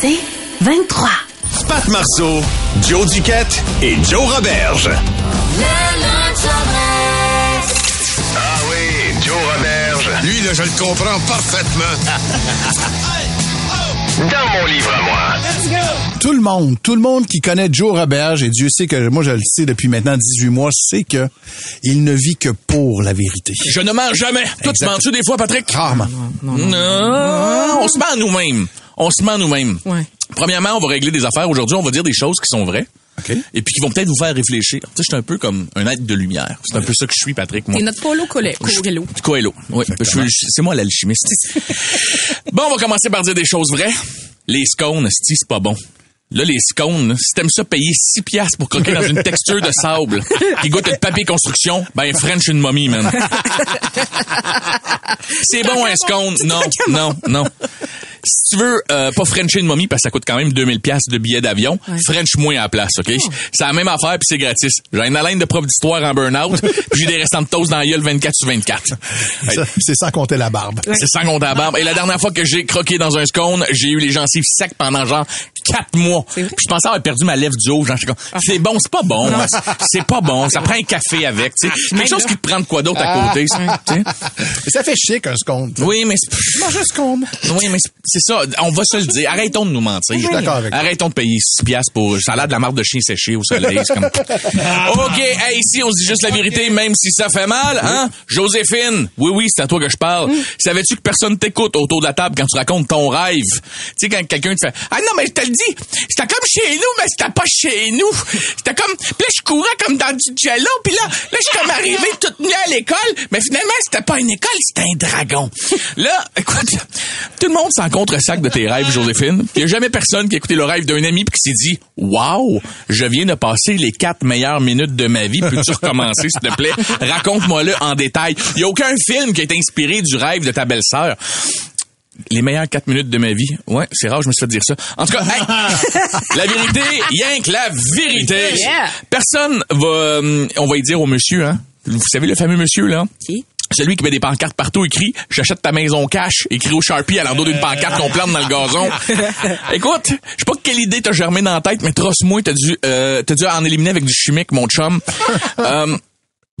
C'est 23. Pat Marceau, Joe Duquette et Joe Roberge. Ah oui, Joe Roberge. Lui, là, je le comprends parfaitement. Dans mon livre à moi. Tout le monde, tout le monde qui connaît Joe Roberge, et Dieu sait que moi je le sais depuis maintenant 18 mois, sait que il ne vit que pour la vérité. Je ne mens jamais. Toi, tu mens-tu des fois, Patrick? Rarement. Non, on se ment nous-mêmes. On se ment nous-mêmes. Ouais. Premièrement, on va régler des affaires. Aujourd'hui, on va dire des choses qui sont vraies. OK. Et puis qui vont peut-être vous faire réfléchir. Tu sais, je suis un peu comme un être de lumière. C'est un peu ça que je suis, Patrick. Moi. T'es notre polo collet. Coelho. Coelho. Oui, je suis- je- c'est moi l'alchimiste. bon, on va commencer par dire des choses vraies. Les scones, c'est pas bon. Là, les scones, si t'aimes ça payer 6 piastres pour croquer dans une texture de sable qui goûte le papier construction, ben French une momie, man. c'est bon un scone. Non, non, non. Si tu veux euh, pas Frencher une momie parce que ça coûte quand même 2000 pièces de billets d'avion, French moins à la place, OK? C'est la même affaire puis c'est gratis. J'ai une haleine de prof d'histoire en burn-out, puis j'ai des restants de toast dans la gueule 24 sur 24. Hey, Ça, C'est sans compter la barbe. c'est sans compter la barbe. Et la dernière fois que j'ai croqué dans un scone, j'ai eu les gencives secs pendant genre quatre mois. Puis je pensais avoir perdu ma lèvre du haut. Genre, comme, c'est bon, c'est pas bon. C'est pas bon. Ça prend un café avec, tu sais. Quelque chose qui te prend de quoi d'autre à côté, ça, tu sais. Mais ça fait chic un scone. Oui, mais c'est... Mange un scone. Oui, mais c'est- c'est ça. On va se le dire. Arrêtons de nous mentir. Je suis d'accord avec toi. Arrêtons de payer 6 piastres pour salade de la marde de chien séché au soleil. C'est comme... OK, hey, ici, on se dit juste la vérité, même si ça fait mal, hein? Joséphine, oui, oui, c'est à toi que je parle. Savais-tu que personne t'écoute autour de la table quand tu racontes ton rêve? Tu sais, quand quelqu'un te fait, ah non, mais je te le dis, c'était comme chez nous, mais c'était pas chez nous. C'était comme, puis là, je courais comme dans du jello, puis là, là, je suis comme arrivé toute nue à l'école, mais finalement, c'était pas une école, c'était un dragon. Là, écoute, tout le monde s'en contre-sac de tes rêves, Joséphine. Il y a jamais personne qui a écouté le rêve d'un ami puis qui s'est dit, wow, je viens de passer les quatre meilleures minutes de ma vie. Peux-tu recommencer, s'il te plaît? Raconte-moi-le en détail. Il y a aucun film qui été inspiré du rêve de ta belle-sœur. Les meilleures quatre minutes de ma vie. Ouais, c'est rare, je me suis fait dire ça. En tout cas, hey, la vérité, rien que la vérité. Yeah. Personne va, euh, on va y dire au monsieur, hein. Vous savez le fameux monsieur, là? Qui? Celui qui met des pancartes partout écrit j'achète ta maison cash écrit au Sharpie à l'endroit d'une pancarte qu'on plante dans le gazon. Écoute, je sais pas quelle idée t'as germé dans la tête mais trosse-moi t'as dû euh, t'as dû en éliminer avec du chimique mon chum. Euh,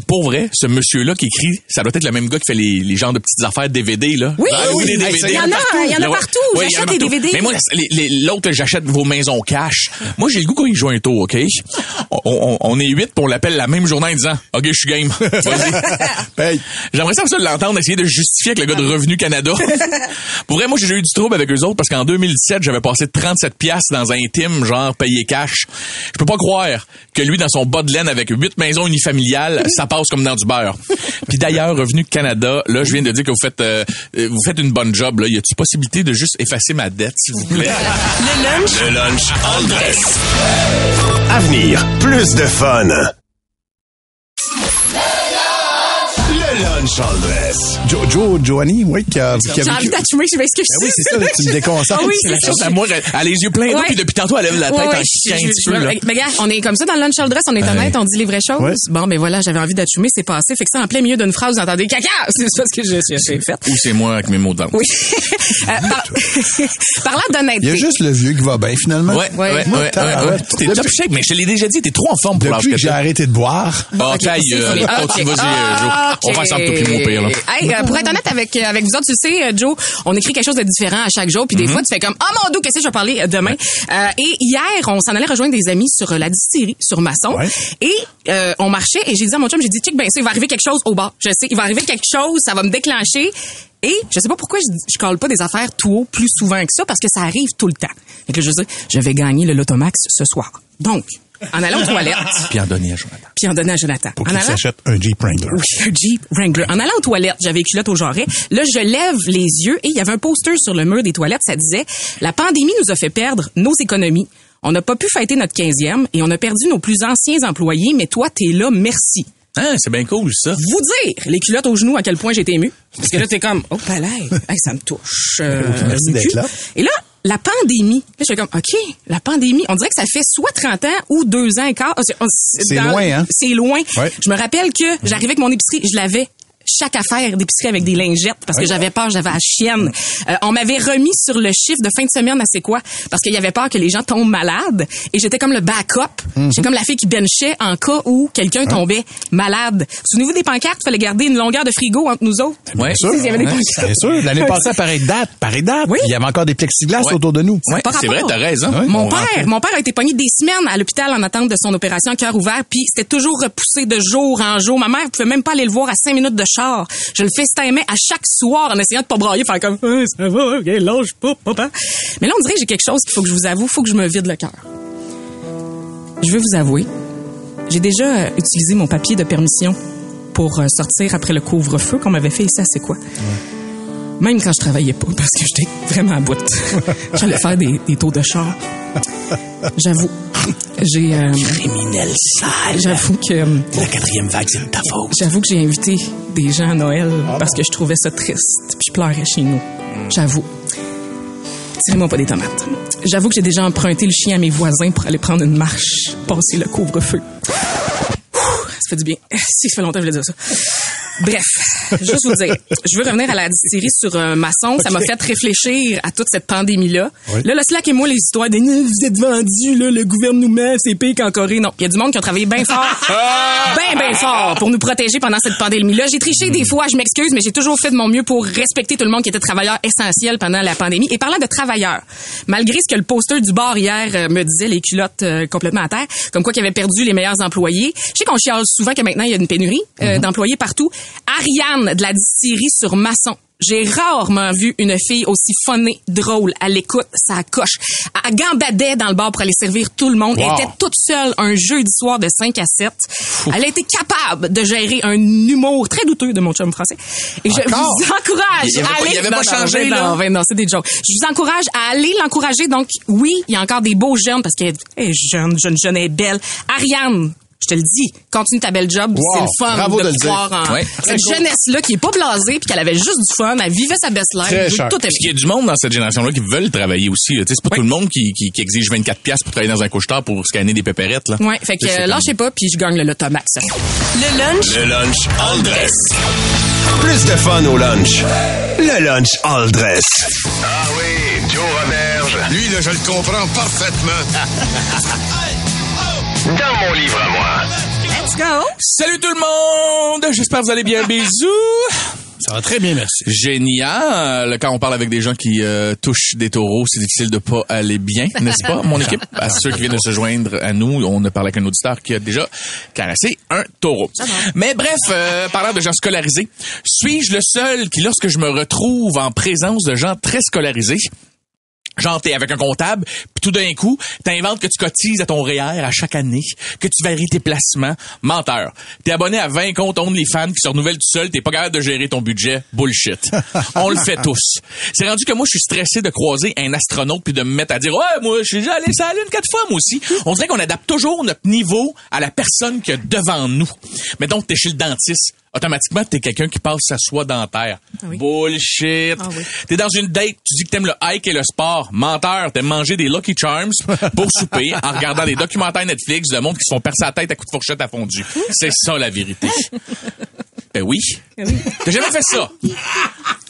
pour vrai, ce monsieur-là qui écrit, ça doit être le même gars qui fait les, les genres de petites affaires DVD, là. Oui, Ah oui, des il DVD. y en a, il y en a partout. ouais, il y en a J'achète des partout. DVD. Mais moi, l'autre, j'achète vos maisons cash. Moi, j'ai le goût qu'on y joue un tour, OK? On, on- on est huit, puis on l'appelle la même journée en disant, OK, je suis game. Vas-y. Paye. J'aimerais ça, ça l'entendre, essayer de justifier avec le gars de Revenu Canada. Pour vrai, moi, j'ai eu du trouble avec eux autres parce qu'en 2017, j'avais passé 37 piastres dans un team, genre payé cash. Je peux pas croire que lui, dans son bas de laine avec huit maisons unifamiliales, ça passe comme dans du beurre. Puis d'ailleurs, Revenu Canada, là, je viens de dire que vous faites, euh, euh, vous faites une bonne job, là. Y a-t-il possibilité de juste effacer ma dette, s'il vous plaît? Le lunch? En dress. Avenir, plus de fun. En dress. Joe, Joe, Joanie, oui, qui a, qui a J'ai envie d'attumer, je m'excuse. Ah oui, c'est ça, tu me déconcentres. Ah oui, C'est ça. moi, elle a les yeux pleins d'eau, puis depuis tantôt, elle lève la tête Ouais, en chiant un je- petit je- peu, là. Mais gars, on est comme ça dans le lunch on est honnête, on dit les vraies choses. Bon, ben voilà, j'avais envie d'attumer, c'est passé. Fait que ça, en plein milieu d'une phrase, vous entendez caca! C'est ça ce que j'ai fait. Ou c'est moi avec mes mots dents. Oui. Euh, par- Parlant d'honnêteté. Il y a juste le vieux qui va bien, finalement. Ouais, ouais, ouais. T'es top shape, mais je te l'ai déjà dit, t'es trop en forme pour l'âge que j'ai arrêté de boire, Ah, On va ok. Faire ça puis mon pire, là. Hey, euh, pour être honnête avec, euh, avec vous autres, tu sais, euh, Joe, on écrit quelque chose de différent à chaque jour, puis des fois, tu fais comme, oh mon dieu, qu'est-ce que je vais parler euh, demain? Euh, et hier, on s'en allait rejoindre des amis sur la distillerie, sur Masson, Ouais. et euh, on marchait, et j'ai dit à mon chum, j'ai dit, check, ben ça, il va arriver quelque chose au bar. Je sais, il va arriver quelque chose, ça va me déclencher. Et je sais pas pourquoi je, je colle pas des affaires tout haut plus souvent que ça, parce que ça arrive tout le temps. Fait que je veux dire, je vais gagner le Lotomax ce soir. Donc, en allant aux toilettes, Puis en donner à Jonathan. puis en donner à Jonathan. Pour qu'il allant- s'achète un Jeep Wrangler. oui, un Jeep Wrangler. En allant aux toilettes, j'avais les culottes au jarret. Là, je lève les yeux et il y avait un poster sur le mur des toilettes. Ça disait « La pandémie nous a fait perdre nos économies. On n'a pas pu fêter notre 15e et on a perdu nos plus anciens employés, mais toi, t'es là, merci. » Hein, c'est bien cool, ça. Vous dire, les culottes aux genoux, à quel point j'étais ému. Parce que là, t'es comme, oh, palais, hey, ça me touche. euh, Merci d'être là. Et là, la pandémie. Là, je suis comme, OK, la pandémie, on dirait que ça fait soit 30 ans ou 2 ans et quart. Ah, C'est C'est loin, hein? C'est loin. Ouais. Je me rappelle que j'arrivais avec mon épicerie, je l'avais chaque affaire d'épicerie avec des lingettes parce que j'avais peur, j'avais la chienne. Euh, on m'avait remis sur le chiffre de fin de semaine à c'est quoi? Parce qu'il y avait peur que les gens tombent malades et j'étais comme le backup. J'étais comme la fille qui benchait en cas où quelqu'un tombait malade. Souvenez-vous des pancartes, fallait garder une longueur de frigo entre nous autres. Ouais. Sûr. Il y avait des Ouais. pancartes. Bien sûr. L'année passée, à pareille date, pareille date. Oui. Il y avait encore des plexiglas autour de nous. Par c'est vrai, t'as raison. Mon On père, mon père a été pogné des semaines à l'hôpital en attente de son opération à cœur ouvert, puis c'était toujours repoussé de jour en jour. Ma mère pouvait même pas aller le voir à cinq minutes de Je le festinais à chaque soir en essayant de pas brailler, faire comme Ah, ça va, ok, lâche pas, papa. Mais là, on dirait que j'ai quelque chose qu'il faut que je vous avoue, faut que je me vide le cœur. Je veux vous avouer, j'ai déjà euh, utilisé mon papier de permission pour euh, sortir après le couvre-feu qu'on m'avait fait ici C'est quoi? Même quand je travaillais pas, parce que j'étais vraiment à bout. J'allais faire des, des tours de char. J'avoue. J'ai. euh, Criminel sale. J'avoue que. euh, La quatrième vague, c'est de ta faute. J'avoue que j'ai invité des gens à Noël parce que je trouvais ça triste, puis je pleurais chez nous. J'avoue. Tirez-moi pas des tomates. J'avoue que j'ai déjà emprunté le chien à mes voisins pour aller prendre une marche, passer le couvre-feu. Ça fait du bien. Si, ça fait longtemps que je voulais dire ça. Bref, juste vous dire, je veux revenir à la distillerie sur un maçon. Ça m'a fait réfléchir à toute cette pandémie-là. Oui. Là, le slack et moi, les histoires de vous êtes vendus, là, le gouvernement, c'est pire qu'en Corée. Non, il y a du monde qui a travaillé bien fort, bien, bien fort pour nous protéger pendant cette pandémie-là. J'ai triché des fois, je m'excuse, mais j'ai toujours fait de mon mieux pour respecter tout le monde qui était travailleur essentiel pendant la pandémie. Et parlant de travailleurs, malgré ce que le poster du bar hier euh, me disait, les culottes euh, complètement à terre, comme quoi qu'il avait perdu les meilleurs employés. Je sais qu'on chiale souvent que maintenant il y a une pénurie euh, d'employés partout. Ariane de la distillerie sur Masson. J'ai rarement vu une fille aussi phonée, drôle, à l'écoute, ça coche. Elle gambadait dans le bar pour aller servir tout le monde. Elle était toute seule un jeudi soir de 5 à 7. Elle a été capable de gérer un humour très douteux de mon chum français. Et je vous encourage Il avait à aller... il avait pas non, changé, non, là? non, non, c'est des jokes. Je vous encourage à aller l'encourager. Donc, oui, il y a encore des beaux jeunes parce qu'elle est jeune, jeune, jeune et belle. Ariane, je te le dis, continue ta belle job. Wow, C'est le fun bravo de, de le dire. en... Ouais. Cette jeunesse-là qui est pas blasée puis qu'elle avait juste du fun, elle vivait sa best life. Très J'ai cher. tout. Puis qu'il y a du monde dans cette génération-là qui veulent travailler aussi. C'est pas tout le monde qui, qui, qui exige 24 pièces pour travailler dans un couche-tard pour scanner des pépérettes. Là. Ouais, fait que euh, lâchez pas puis je gagne le lotomax. Le lunch? Le lunch all dress. Plus de fun au lunch. Le lunch all dress. Ah oui, Joe Roberge. Lui, là, je le comprends parfaitement. Dans mon livre à moi. Let's go! Salut tout le monde! J'espère que vous allez bien. Bisous! Ça va très bien, merci. Génial! Quand on parle avec des gens qui euh, touchent des taureaux, c'est difficile de pas aller bien, n'est-ce pas, mon équipe? À ceux qui viennent de se joindre à nous, on a parlé avec un auditeur qui a déjà caressé un taureau. Mais bref, euh, parlant de gens scolarisés, suis-je le seul qui, lorsque je me retrouve en présence de gens très scolarisés, Genre, t'es avec un comptable, puis tout d'un coup, t'inventes que tu cotises à ton REER à chaque année, que tu varies tes placements. Menteur. T'es abonné à 20 comptes OnlyFans qui se renouvellent tout seul, t'es pas capable de gérer ton budget. Bullshit. On le fait tous. C'est rendu que moi, je suis stressé de croiser un astronaute puis de me mettre à dire, ouais, moi, je suis déjà allé sur la Lune quatre fois, moi aussi. On dirait qu'on adapte toujours notre niveau à la personne qui est devant nous. Mais donc, t'es chez le dentiste. Automatiquement, t'es quelqu'un qui passe sa soie dentaire. oui. Bullshit. Ah oui. T'es dans une date, tu dis que t'aimes le hike et le sport. Menteur, t'aimes manger des Lucky Charms pour souper en regardant des documentaires Netflix de monde qui se font percer la tête à coups de fourchette à fondu. C'est ça la vérité. Ben oui. T'as jamais fait ça?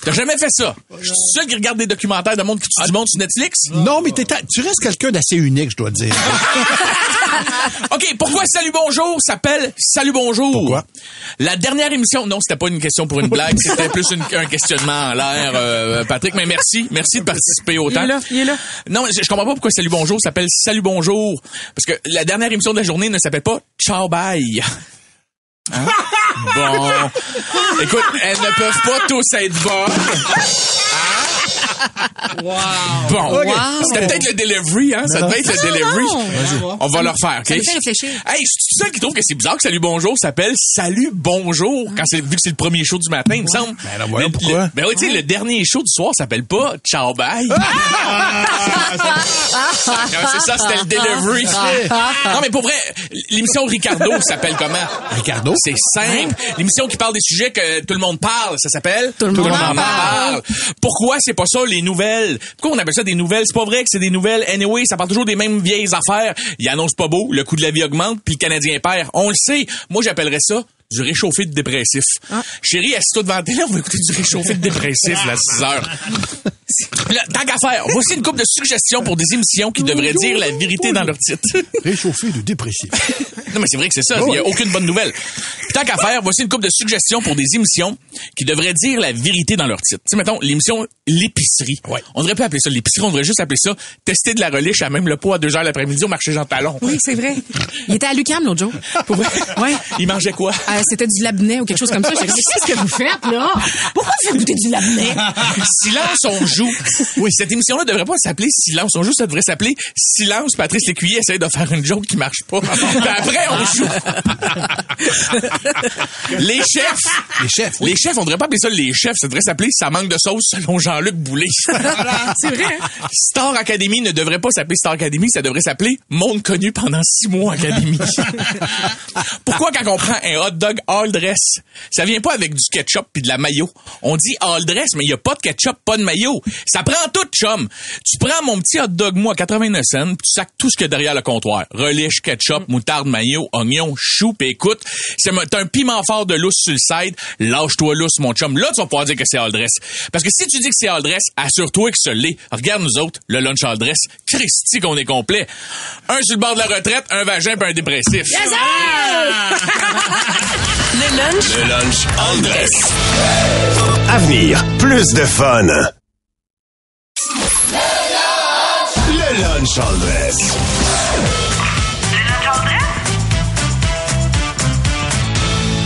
T'as jamais fait ça? Je suis seul qui regarde des documentaires de monde qui tue du monde sur Netflix. Non, mais t'es ta- tu restes quelqu'un d'assez unique, je dois te dire. OK, pourquoi Salut Bonjour s'appelle Salut Bonjour? Pourquoi? La dernière émission, non, c'était pas une question pour une blague, c'était plus une- un questionnement en l'air, euh, Patrick, mais merci, merci de participer autant. Il est là, il est là. Non, je, je comprends pas pourquoi Salut Bonjour s'appelle Salut Bonjour. Parce que la dernière émission de la journée ne s'appelle pas Ciao Bye. Hein? Bon. Écoute, elles ne peuvent pas tous être bonnes. Hein? Bon, Ok. c'était peut-être le delivery, hein? Ça devait être le delivery. non. On va le refaire, OK? Ça me fait réfléchir. Hey, je suis seul qui trouve que c'est bizarre que Salut Bonjour s'appelle Salut Bonjour quand c'est vu que c'est le premier show du matin, il me semble. Ben là, Mais pourquoi. le- ben oui, tu sais, le dernier show du soir s'appelle pas Ciao Bye. Non, c'est ça, c'était le delivery. non, mais pour vrai, l'émission Ricardo s'appelle comment? Ricardo? C'est simple. L'émission qui parle des sujets que tout le monde parle, ça s'appelle? Tout le monde en parle. Pourquoi c'est pas ça, les nouvelles? Pourquoi on appelle ça des nouvelles? C'est pas vrai que c'est des nouvelles. Anyway, ça parle toujours des mêmes vieilles affaires. Il annonce pas beau, le coût de la vie augmente, puis le Canadien perd. On le sait. Moi, j'appellerais ça du réchauffé de dépressif. Chérie, assis-toi devant la télé, on va écouter du réchauffé de dépressif, là, 6 heures. Là, tant qu'à faire, voici une couple de suggestions pour des émissions qui devraient dire la vérité dans leur titre. Réchauffé de dépressif. Non, mais c'est vrai que c'est ça. Il n'y a aucune bonne nouvelle. Puis tant qu'à faire, voici une couple de suggestions pour des émissions qui devraient dire la vérité dans leur titre. Tu sais, mettons, l'émission L'épicerie. Ouais. On devrait pas appeler ça l'épicerie, on devrait juste appeler ça tester de la reliche à même le pot à deux heures l'après-midi au marché Jean Talon. Oui, c'est vrai. Il était à Lucam l'autre jour. Pour vrai? Ouais. Il mangeait quoi? Euh, c'était du labnet ou quelque chose comme ça. J'ai dit, qu'est-ce que vous faites, là? Pourquoi vous faites goûter du labnet? Silence, on joue. Oui, cette émission-là devrait pas s'appeler Silence, on joue, ça devrait s'appeler Silence. Patrice Lécuyer essaie de faire une joke qui marche pas. Puis après, on joue. les chefs. Les chefs, oui. Les chefs, on devrait pas appeler ça les chefs, ça devrait s'appeler Ça manque de sauce selon Jean-Luc Boulay. C'est vrai. Star Academy ne devrait pas s'appeler Star Academy, ça devrait s'appeler Monde connu pendant six mois Academy. Pourquoi quand on prend un hot dog all dress, ça vient pas avec du ketchup puis de la mayo. On dit all dress, mais il y a pas de ketchup, pas de mayo. Ça prend tout, chum. Tu prends mon petit hot dog moi à 89 cents, puis tu sacs tout ce qu'il y a derrière le comptoir. Relish, ketchup, moutarde, mayo, oignon, chou, puis écoute, c'est un- piment fort de lousse sur le side, lâche-toi lousse mon chum. Là, tu vas pouvoir dire que c'est all dress. Parce que si tu dis que c'est all dress, assure-toi que ce l'est. Regarde nous autres, le lunch all dress. Christy qu'on est complet. Un sur le bord de la retraite, un vagin puis un dépressif. Le lunch Le lunch Andress. Avenir, plus de fun. Le lunch Andress.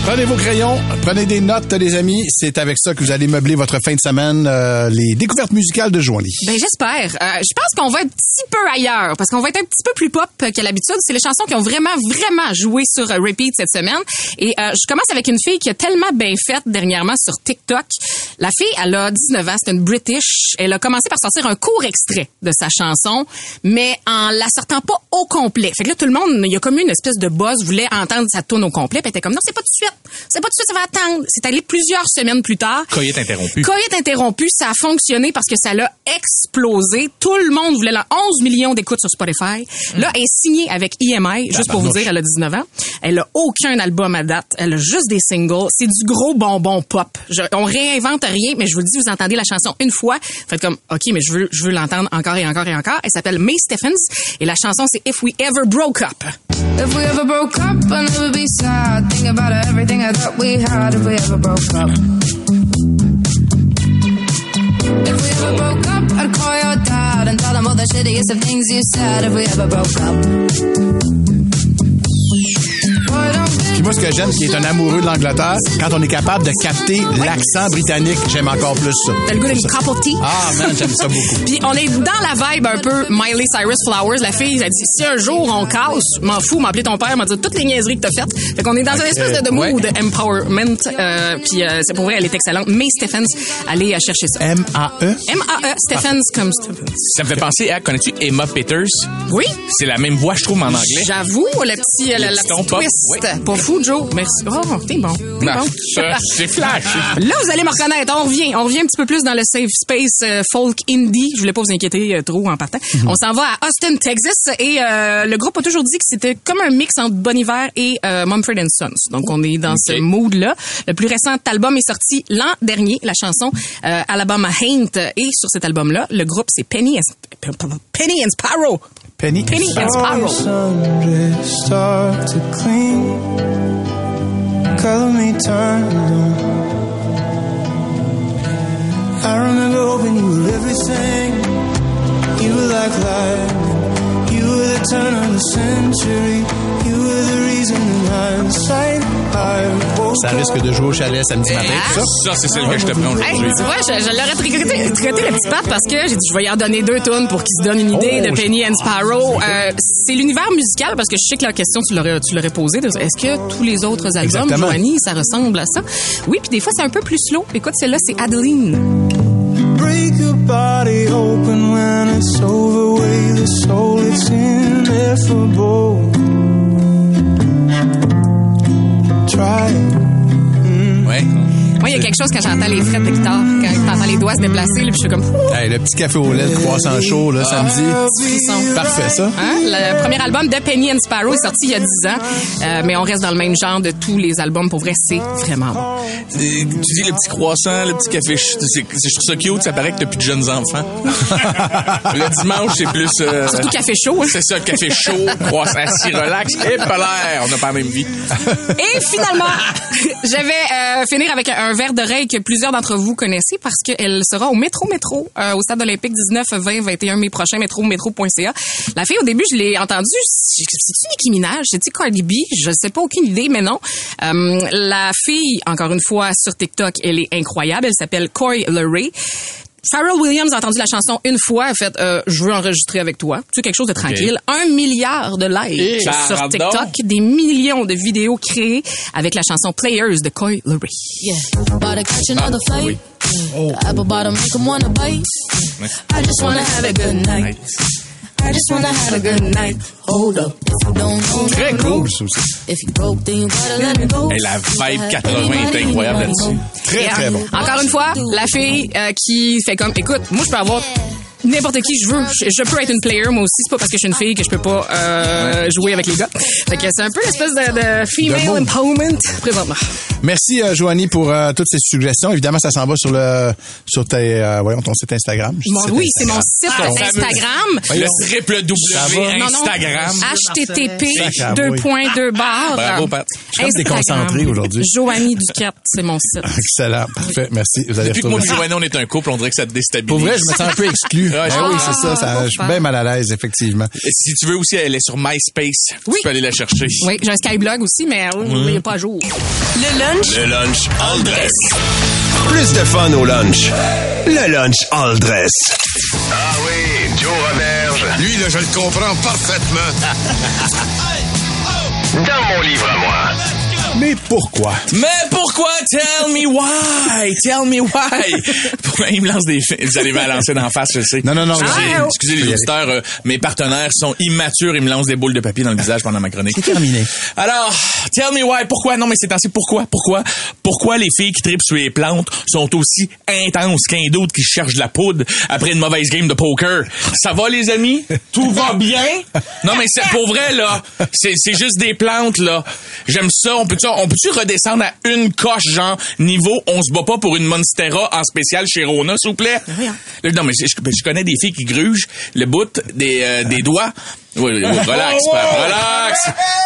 Prenez vos crayons, prenez des notes, les amis. C'est avec ça que vous allez meubler votre fin de semaine, euh, les découvertes musicales de Joanie. Ben j'espère. Euh, je pense qu'on va être un petit peu ailleurs parce qu'on va être un petit peu plus pop que l'habitude. C'est les chansons qui ont vraiment vraiment joué sur euh, repeat cette semaine. Et euh, je commence avec une fille qui a tellement bien fait dernièrement sur TikTok. La fille, elle a 19 ans, c'est une British. Elle a commencé par sortir un court extrait de sa chanson, mais en la sortant pas au complet. Fait que là tout le monde, il y a comme une espèce de buzz, voulait entendre sa tune au complet, puis était comme non, c'est pas tout de suite. C'est pas tout de suite, ça va attendre. C'est allé plusieurs semaines plus tard. Coyote interrompu. Coyote interrompu, ça a fonctionné parce que ça l'a explosé. Tout le monde voulait la 11 millions d'écoutes sur Spotify. Là, elle est signée avec EMI, juste pour vous dire, elle a 19 ans. Elle a aucun album à date. Elle a juste des singles. C'est du gros bonbon pop. Je- on réinvente rien, mais je vous le dis, vous entendez la chanson une fois, faites comme, OK, mais je veux, je veux l'entendre encore et encore et encore. Elle s'appelle May Stephens et la chanson, c'est If We Ever Broke Up. If we ever broke up, I'd never be sad. Think about everything I thought we had if we ever broke up. If we ever broke up, I'd call your dad and tell him all the shittiest of things you said if we ever broke up. Puis moi, ce que j'aime, qui est un amoureux de l'Angleterre, quand on est capable de capter l'accent britannique, j'aime encore plus ça. T'as le goût d'une of tea? Ah, man, j'aime ça beaucoup. Puis on est dans la vibe un peu Miley Cyrus Flowers. La fille, elle a dit si un jour on casse, m'en fous, m'appeler ton père, m'a dit toutes les niaiseries que t'as faites. Fait qu'on est dans une espèce de, de mood ouais. empowerment. Euh, puis euh, c'est pour vrai, elle est excellente. May Stephens, allez euh, chercher ça. M-A-E. M-A-E, Stephens comme Stephens. Ça me fait penser à, connais-tu Emma Peters? Oui, C'est la même voix, je trouve, en anglais. j'avoue, le petit, euh, la, la petite twist. Pas fou, Joe. Merci. Oh, t'es bon. T'es Ah, bon. c'est flash. Là, vous allez me reconnaître. On revient. On revient un petit peu plus dans le safe space euh, folk indie. Je voulais pas vous inquiéter euh, trop en partant. On s'en va à Austin, Texas. Et euh, le groupe a toujours dit que c'était comme un mix entre Bon Iver et euh, Mumford Sons. Donc, on est dans ce mood-là. Le plus récent album est sorti l'an dernier. La chanson euh, Alabama Haint est sur cet album-là. Le groupe, c'est Penny and, Penny and Sparrow. Penny. Penny and. Sundry start to clean. Color me turned on. I remember hoping you were everything. You were like lightning. You were the turn of the century. You were the reason in hindsight I woke Ça risque de jouer au chalet samedi matin, tout ça? Ça, c'est celle que je te prends Hey, aujourd'hui. tu vois, je, je l'aurais tricoté, tricoté le petit parce que j'ai dit je vais y en donner deux tonnes pour qu'il se donne une idée Oh, de Penny and Sparrow. Euh, c'est l'univers musical parce que je sais que la question tu l'aurais tu l'aurais posée. Est-ce que tous les autres albums, Exactement. Joanie, ça ressemble à ça? Oui, puis des fois c'est un peu plus slow. Écoute, celle-là c'est Adeline. Break your body open when it's over. Weigh the soul, it's ineffable. Try it. Mm. Ouais. Moi, il y a quelque chose quand j'entends les frettes de guitare, quand t'entends les doigts se déplacer, là, puis je suis comme Hey, le petit café au lait, le croissant chaud, là, samedi. frisson. Parfait, ça. Hein? Le premier album de Penny and Sparrow est sorti il y a 10 ans, euh, mais on reste dans le même genre de tous les albums. Pour vrai, c'est vraiment bon. Tu dis le petit croissant, le petit café, je trouve ça cute, ça paraît que t'as plus de jeunes enfants. le dimanche, c'est plus... euh, Surtout café chaud. hein. C'est ça, café chaud, croissant assis, relax, et l'air, on n'a pas la même vie. Et finalement, je vais euh, finir avec un, un verre d'oreille que plusieurs d'entre vous connaissez parce qu'elle sera au Métro Métro euh, au Stade olympique 19, 20, 21 mai prochain, métro-métro.ca. La fille, au début, je l'ai entendue. C'est-tu Nicki Minaj? C'est-tu Cardi B? Je sais pas, aucune idée, mais non. Euh, la fille, encore une fois, sur TikTok, elle est incroyable. Elle s'appelle Coy Leray. Pharrell Williams a entendu la chanson une fois, a fait euh, je veux enregistrer avec toi. Tu sais quelque chose de tranquille? Un milliard de likes sur Pardon? TikTok, des millions de vidéos créées avec la chanson Players de Coy Leray. Yeah, Ah, flight. The I just wanna have a good night. Hold up. If you don't know, Très cool, ça aussi. If you broke, then you gotta let it go. Et la vibe 80 est incroyable là-dessus. Très, très bon. Encore une fois, la fille euh, qui fait comme, écoute, moi je peux avoir n'importe qui je veux. Je, je peux être une player, moi aussi. C'est pas parce que je suis une fille que je peux pas euh, jouer avec les gars. Fait que c'est un peu l'espèce de, de female empowerment présentement. Merci, euh, Joanie, pour euh, toutes ces suggestions. Évidemment, ça s'en va sur le sur tes, euh, voyons, ton site Instagram. Mon- Site oui, c'est mon site fameux- Instagram. Le triple W. Instagram. HTTP deux points deux barres. Bravo, Pat. Je suis déconcentré aujourd'hui. Joanie Duquette, c'est mon site. Excellent. Parfait. Merci. Vous allez Depuis que moi et on est un couple, on dirait que ça te déstabilise. Pour vrai, je me sens un peu exclu. Ouais, Ben oui, c'est ça, ça. Je suis bien mal à l'aise, effectivement. Et Si tu veux aussi, elle est sur MySpace. Oui. Tu peux aller la chercher. Oui, j'ai un Skyblog aussi, mais il n'est pas à jour. Le lunch Le lunch all dress. Plus de fun au lunch. Le lunch all dress. Ah oui, Joe Roberge. Lui, là, je le comprends parfaitement. Dans mon livre à moi. Mais pourquoi? Mais pourquoi? Tell me why? Tell me why? Pourquoi il me lance des films? Vous allez me la lancer d'en face, je sais. Non, non, non. Excusez, Ah, excusez les auditeurs, euh, mes partenaires sont immatures et me lancent des boules de papier dans le visage pendant ma chronique. C'est terminé. Alors, tell me why, pourquoi? Non, mais c'est ainsi, pourquoi? Pourquoi? Pourquoi les filles qui tripent sur les plantes sont aussi intenses qu'un d'autre qui cherche de la poudre après une mauvaise game de poker? Ça va, les amis? Tout va bien? Non, mais c'est pour vrai, là. C'est, juste des plantes, là. J'aime ça. On peut-tu, on peut-tu redescendre à une coche, genre, niveau, on se bat pas pour une Monstera en spécial chez Rona, s'il vous plaît? Là, Non, mais je, je connais des filles qui grugent le bout des, euh, des doigts. Oui, oui, oui, relax, Pat, relax.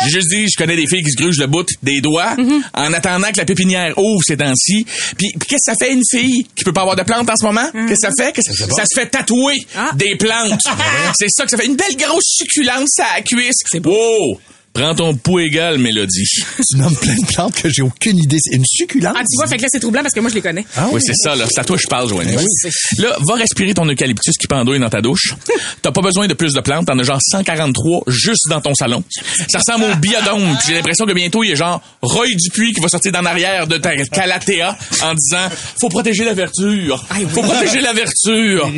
J'ai juste dit, je connais des filles qui se grugent le bout des doigts en attendant que la pépinière ouvre ces temps-ci. Puis, puis qu'est-ce que ça fait une fille qui peut pas avoir de plantes en ce moment? Qu'est-ce que ça fait? Qu'est-ce que ça, se fait tatouer des plantes? C'est ça que ça fait. Une belle grosse succulence à la cuisse. Wow! Prends ton pouls égal, Mélodie. Tu nommes plein de plantes que j'ai aucune idée. C'est une succulente. Ah, tu vois, fait que là, c'est troublant parce que moi, je les connais. Ah Oui, c'est ça, là. C'est à toi que je parle, Joanie. Ben Là, va respirer ton eucalyptus qui pendouille dans ta douche. T'as pas besoin de plus de plantes. T'en as genre 143 juste dans ton salon. Ça ressemble au biodôme. Puis J'ai l'impression que bientôt, il y a genre Roy Dupuis qui va sortir d'en arrière de ta calatéa en disant faut protéger la verdure. Faut protéger la verdure.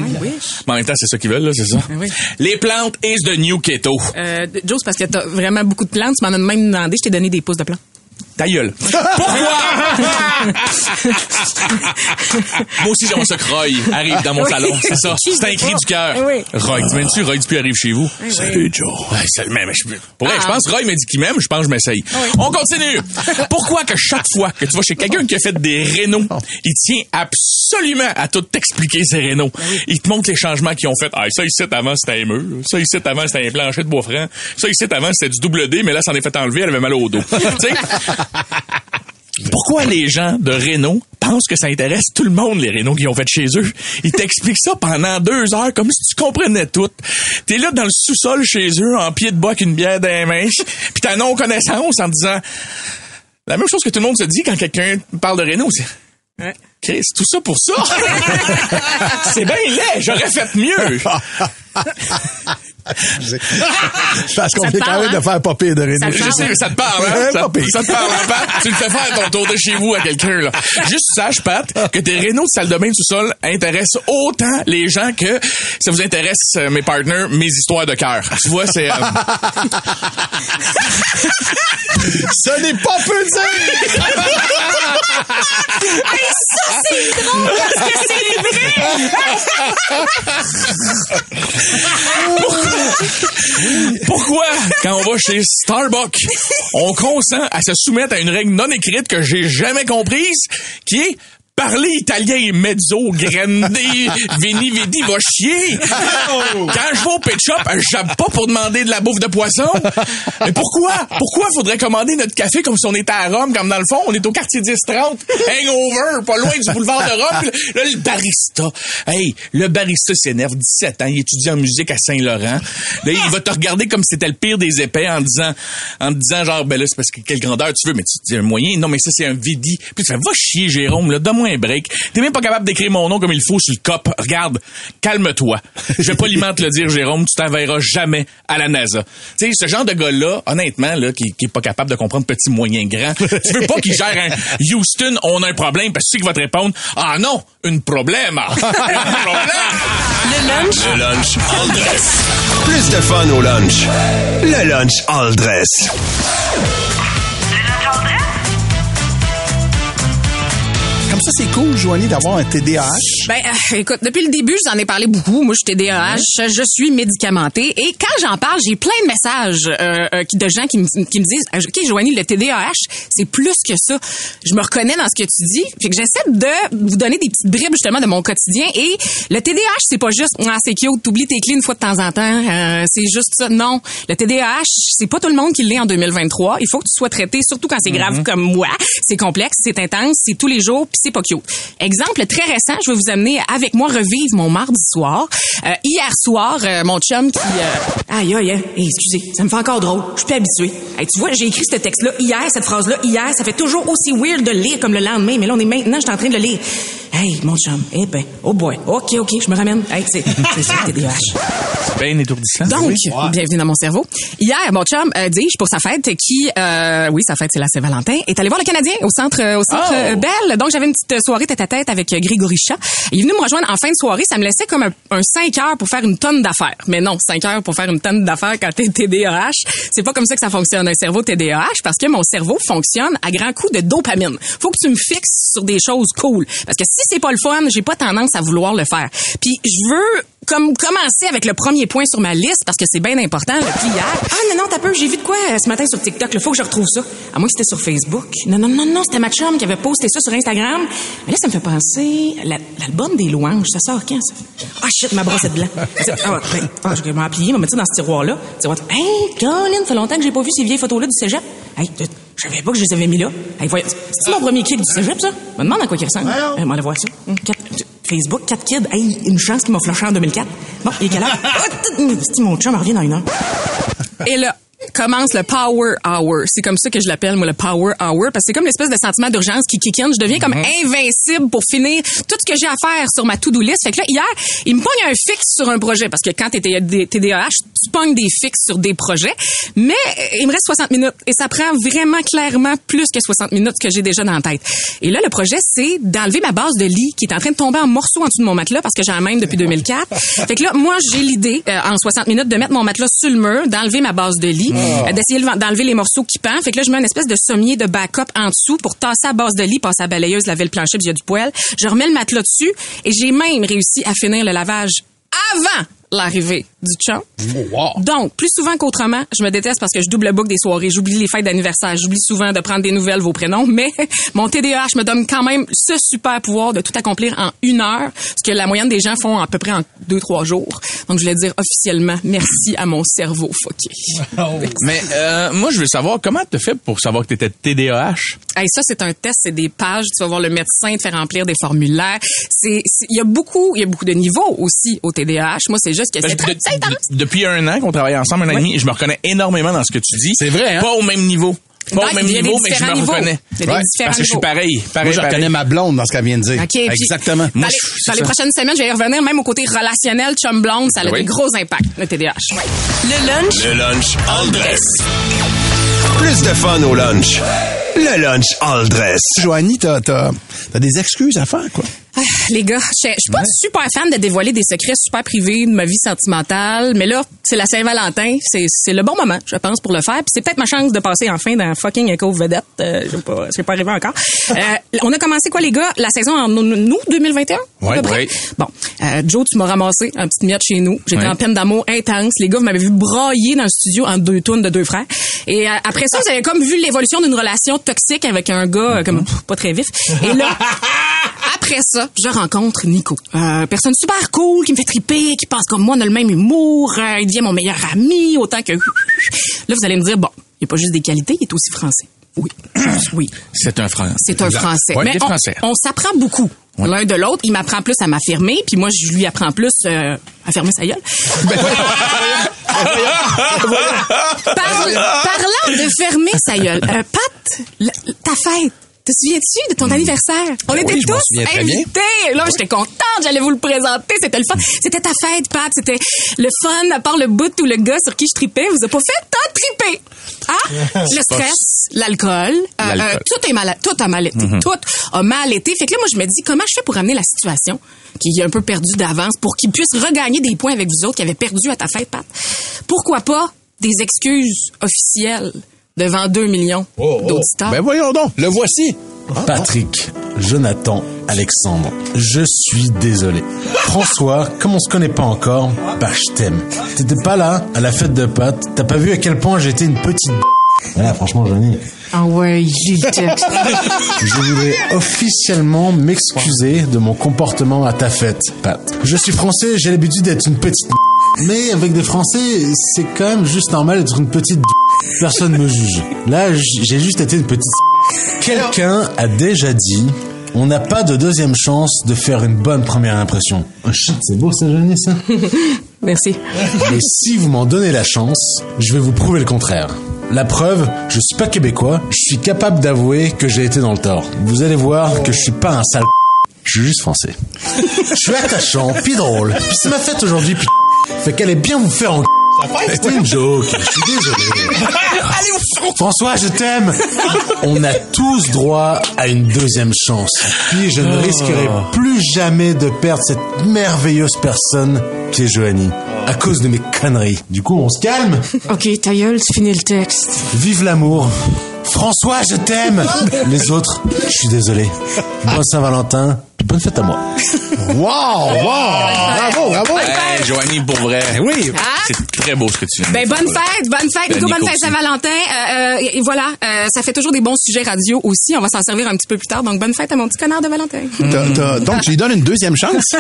Mais en même temps, c'est ça qu'ils veulent, là, c'est ça. oui. Les plantes is the new keto. Euh, Joe, c'est parce que t'as vraiment beaucoup de plantes. Tu m'en as même demandé. Je t'ai donné des pouces de plantes. Ta gueule. Pourquoi? Moi aussi, j'aimerais ça que Roy arrive dans mon Oui. salon. C'est ça. C'est un cri du cœur. Oui. Roy, tu m'aimes-tu? Roy Dupuis arrive chez vous. Salut, Joe. Ouais, c'est- mais, mais je, pour vrai, Ah. je pense que Roy m'a dit qu'il m'aime, je pense que je m'essaye. On continue. Pourquoi que chaque fois que tu vas chez quelqu'un qui a fait des rénaux, il tient absolument à tout t'expliquer ses rénaux. Il te montre les changements qu'ils ont fait. Ah, ça ici avant c'était un mur, ça ici avant c'était un plancher de bois franc, ça ici avant c'était du double D, mais là ça en est fait enlever, elle avait mal au dos. Pourquoi les gens de Renault pensent que ça intéresse tout le monde, les Renault qui ont fait chez eux? Ils t'expliquent ça pendant deux heures comme si tu comprenais tout. T'es là dans le sous-sol chez eux, en pied de bois avec une bière dans les mains, puis t'as non-connaissance en disant la même chose que tout le monde se dit quand quelqu'un parle de Renault, c'est Chris, tout ça pour ça? c'est bien laid, j'aurais fait mieux. Parce qu'on Ça est parle, même de hein? faire pire de René. Ça te Je sais, mais ça te parle, hein? Ça, pire. ça te parle, hein, Pat? Tu le fais faire ton tour de chez vous à quelqu'un, là. Juste sache, Pat, que tes rénaux de salle de bain tout sol intéressent autant les gens que ça vous intéresse, euh, mes partners, mes histoires de cœur. Tu vois, c'est... euh, Ce n'est pas peu dire! Pourquoi, quand on va chez Starbucks, on consent à se soumettre à une règle non écrite que j'ai jamais comprise, qui est Parler italien mezzo, grande, vini, vidi, va chier. Quand je vais au pet shop, j'aime pas pour demander de la bouffe de poisson. Mais pourquoi? Pourquoi faudrait commander notre café comme si on était à Rome, comme dans le fond, on est au quartier 10-30, hangover, pas loin du boulevard de Rome. Là, le barista. Hey, le barista s'énerve, 17 ans, il étudie en musique à Saint-Laurent. Là, il va te regarder comme si c'était le pire des épais en disant, en disant genre, ben là, c'est parce que quelle grandeur tu veux, mais tu te dis un moyen. Non, mais ça, c'est un vidi. Puis tu fais, va chier, Jérôme, là, donne-moi un break. T'es même pas capable d'écrire mon nom comme il faut sur le cop. Regarde, calme-toi. Je vais poliment te le dire, Jérôme, tu t'enverras jamais à la NASA. Tu sais, ce genre de gars-là, honnêtement, là, qui, qui est pas capable de comprendre petit, moyen, grand, tu veux pas qu'il gère un Houston, on a un problème, parce que tu sais qu'il va te répondre, ah non, une problème. Un problème. Le lunch? Le lunch all dress. Plus de fun au lunch. Le lunch all dress. Comme ça, c'est cool, Joanie, d'avoir un TDAH. Ben, euh, écoute, depuis le début, j'en ai parlé beaucoup. Moi, je suis TDAH, je suis médicamentée. Et quand j'en parle, j'ai plein de messages euh, euh, de gens qui me, qui me disent, OK, Joanie, le TDAH, c'est plus que ça. Je me reconnais dans ce que tu dis. Fait que j'essaie de vous donner des petites bribes, justement, de mon quotidien. Et le TDAH, c'est pas juste, ah, c'est cute, t'oublies tes clés une fois de temps en temps. euh, c'est juste ça. Non. Le TDAH, c'est pas tout le monde qui l'est en 2023. Il faut que tu sois traité, surtout quand c'est grave comme moi. C'est complexe, c'est intense, c'est tous les jours, puis c'est pas cute. Exemple très récent, je vais vous amener avec moi revivre mon mardi soir. Euh, hier soir, euh, mon chum qui... euh, aïe, aïe, aïe, Hey, excusez, ça me fait encore drôle. Je suis plus habituée. Hey, tu vois, j'ai écrit ce texte-là hier, cette phrase-là, hier. Ça fait toujours aussi weird de lire comme le lendemain, mais là, on est maintenant, je suis en train de le lire. Hey, mon chum, eh ben, oh boy, ok, ok, je me ramène. Hey, c'est ça, TDAH. C'est bien étourdissant. Donc, bienvenue dans mon cerveau. Hier, mon chum, euh, Dige, pour sa fête, qui, euh, oui, sa fête, c'est la Saint-Valentin, est allé voir le Canadien au centre, au centre Oh. euh, Bell. Donc, j'avais une petite soirée tête à tête avec euh, Grégory Chat. Il est venu me rejoindre en fin de soirée. Ça me laissait comme un, un 5 heures pour faire une tonne d'affaires. Mais non, 5 heures pour faire une tonne d'affaires quand t'es TDAH. C'est pas comme ça que ça fonctionne, un cerveau TDAH, parce que mon cerveau fonctionne à grands coups de dopamine. Faut que tu me fixes sur des choses cool. Parce que si c'est pas le fun, j'ai pas tendance à vouloir le faire. Puis, je veux comme commencer avec le premier point sur ma liste parce que c'est bien important le hier. Ah non non t'as peu j'ai vu de quoi euh, ce matin sur TikTok il faut que je retrouve ça. À moi c'était sur Facebook. Non non non non c'était ma chum qui avait posté ça sur Instagram. Mais là ça me fait penser la- l'album des louanges ça sort quand ça? Ah shit ma brosse est blanc. Ah ben, ah, je vais m'en plier, me mettre ça dans ce tiroir là. Tiroir. Hey Colin, ça fait longtemps que j'ai pas vu ces vieilles photos là du cégep. Hey je je savais pas que je les avais mis là. Hey, voyons, c'est mon premier kick du cégep ça? Je me demande à quoi il ressemble. On va aller voir ça. Quatre- Facebook, 4 kids. Hey, une chance qu'il m'a flashé en 2004. Bon, il est quelle heure? T- mon chum revient dans une heure. Et là, commence le power hour. C'est comme ça que je l'appelle, moi, le power hour, parce que c'est comme l'espèce de sentiment d'urgence qui kick in. Je deviens comme invincible pour finir tout ce que j'ai à faire sur ma to-do list. Fait que là, hier, il me pogne un fixe sur un projet, parce que quand t'es TDAH, tu pognes des fixes sur des projets. Mais euh, il me reste 60 minutes, et ça prend vraiment clairement plus que 60 minutes que j'ai déjà dans la tête. Et là, le projet, c'est d'enlever ma base de lit qui est en train de tomber en morceaux en dessous de mon matelas, parce que la même depuis 2004. Fait que là, moi, j'ai l'idée, euh, en 60 minutes, de mettre mon matelas sur le mur, d'enlever ma base de lit, euh, d'essayer de- d'enlever les morceaux qui pendent. Fait que là, je mets une espèce de sommier de backup en dessous pour tasser la base de lit, passer à la balayeuse, laver le plancher, puis il y a du poêle. Je remets le matelas dessus, et j'ai même réussi à finir le lavage avant l'arrivée du chum. wow. Donc, plus souvent qu'autrement, je me déteste parce que je double book des soirées, j'oublie les fêtes d'anniversaire, j'oublie souvent de prendre des nouvelles, vos prénoms, mais mon TDAH me donne quand même ce super pouvoir de tout accomplir en une heure, ce que la moyenne des gens font à peu près en deux, trois jours. Donc, je voulais dire officiellement merci à mon cerveau fucké. Mais euh, moi, je veux savoir comment tu fait pour savoir que tu étais TDAH. Hey, ça, c'est un test, c'est des pages. Tu vas voir le médecin te faire remplir des formulaires. Il y a beaucoup, il y a beaucoup de niveaux aussi au TDAH. Moi, c'est juste que Ben, c'est de- très, de- c'est intense. depuis un an qu'on travaille ensemble, un an et demi, et je me reconnais énormément dans ce que tu dis. C'est vrai, hein? Pas au même niveau. Pas Non, au même niveau, mais je me reconnais. Ouais, parce que je suis pareil. pareil Moi, je pareil. reconnais ma blonde dans ce qu'elle vient de dire. OK, puis Exactement. Dans, Moi, les, je- c'est dans les prochaines semaines, je vais y revenir même au côté relationnel, chum blonde, ça a Oui. des gros impacts, le TDAH. Le lunch Le lunch all dress. Plus de fun au lunch. Le lunch all dress. Joanie, t'as, t'as, t'as des excuses à faire, quoi. Ah, les gars, je je suis pas super fan de dévoiler des secrets super privés de ma vie sentimentale, mais là, c'est la Saint-Valentin, c'est c'est le bon moment, je pense, pour le faire. Puis c'est peut-être ma chance de passer enfin dans fucking Echo Vedette. Euh, je sais pas, c'est pas arrivé encore. Euh, on a commencé quoi, les gars, la saison en août 2021 à Ouais, ouais. Bon, euh, Joe, tu m'as ramassé un petit miette chez nous. J'étais Ouais. en peine d'amour intense. Les gars, vous m'avez vu brailler dans le studio en deux tonnes de deux frères. Et euh, après ça, vous avez comme vu l'évolution d'une relation toxique avec un gars euh, comme pff, pas très vif. Et là, après ça, je rencontre Nico. Euh, personne super cool, qui me fait triper, qui pense comme moi, on a le même humour, euh, il devient mon meilleur ami, autant que... Là, vous allez me dire, bon, il n'y a pas juste des qualités, il est aussi français. Oui, oui, C'est un français. c'est un français. Ouais, Mais des on, Français. on s'apprend beaucoup. L'un de l'autre, il m'apprend plus à m'affirmer, puis moi, je lui apprends plus euh, à fermer sa gueule. Parle- parlant de fermer sa gueule, euh, Pat, la- ta fête, te souviens-tu de ton anniversaire? On était Hmm. je m'en tous invités. Là, j'étais contente, j'allais vous le présenter, c'était le fun. C'était ta fête, Pat, c'était le fun, à part le bout où le gars sur qui je tripais, vous a pas fait tant triper. Ah, le stress, l'alcool, euh, euh, tout est mal, tout a mal été, tout a mal été. Fait que là, moi, je me dis, comment je fais pour amener la situation qui est un peu perdue d'avance pour qu'il puisse regagner des points avec vous autres qui avaient perdu à ta fête, Pat? Pourquoi pas des excuses officielles? Devant 2 millions d'auditeurs? Ben voyons donc, le voici. Patrick, Jonathan, Alexandre, je suis désolé. François, comme on se connaît pas encore, bah je t'aime. T'étais pas là à la fête de Pat, t'as pas vu à quel point j'étais une petite. Voilà, franchement, Johnny, Ah ouais, le texte. je voulais officiellement m'excuser de mon comportement à ta fête, Pat. Je suis français, j'ai l'habitude d'être une petite. Mais avec des Français, c'est quand même juste normal d'être une petite. Personne me juge. Là, j'ai juste été une petite. Quelqu'un a déjà dit on n'a pas de deuxième chance de faire une bonne première impression. Chat, c'est beau ça, Johnny, ça Merci. Mais si vous m'en donnez la chance, je vais vous prouver le contraire. La preuve, je suis pas québécois, je suis capable d'avouer que j'ai été dans le tort. Vous allez voir que je suis pas un sale je suis juste français. Je suis attachant, puis drôle, puis c'est ma fête aujourd'hui, puis fait qu'allez bien vous faire en C'était une joke, je suis désolé. François, je t'aime. On a tous droit à une deuxième chance. Puis je ne risquerai plus jamais de perdre cette merveilleuse personne qui est Joanie. À cause de mes conneries. Du coup, on se calme. OK, ta gueule, finis le texte. Vive l'amour. François, je t'aime. Les autres, je suis désolé. Bonne Saint-Valentin. Bonne fête à moi. Wow, wow. Bravo, bravo. Hey, Joanie, pour vrai. oui. Ah? C'est très beau ce que tu viens de Ben bonne fête, bonne fête, Ben, Nico, bonne fête. Saint-Valentin. Euh, euh, et voilà, euh, ça fait toujours des bons sujets radio aussi. On va s'en servir un petit peu plus tard. Donc bonne fête à mon petit connard de Valentin. T'as- t'as- donc, tu lui donnes une deuxième chance?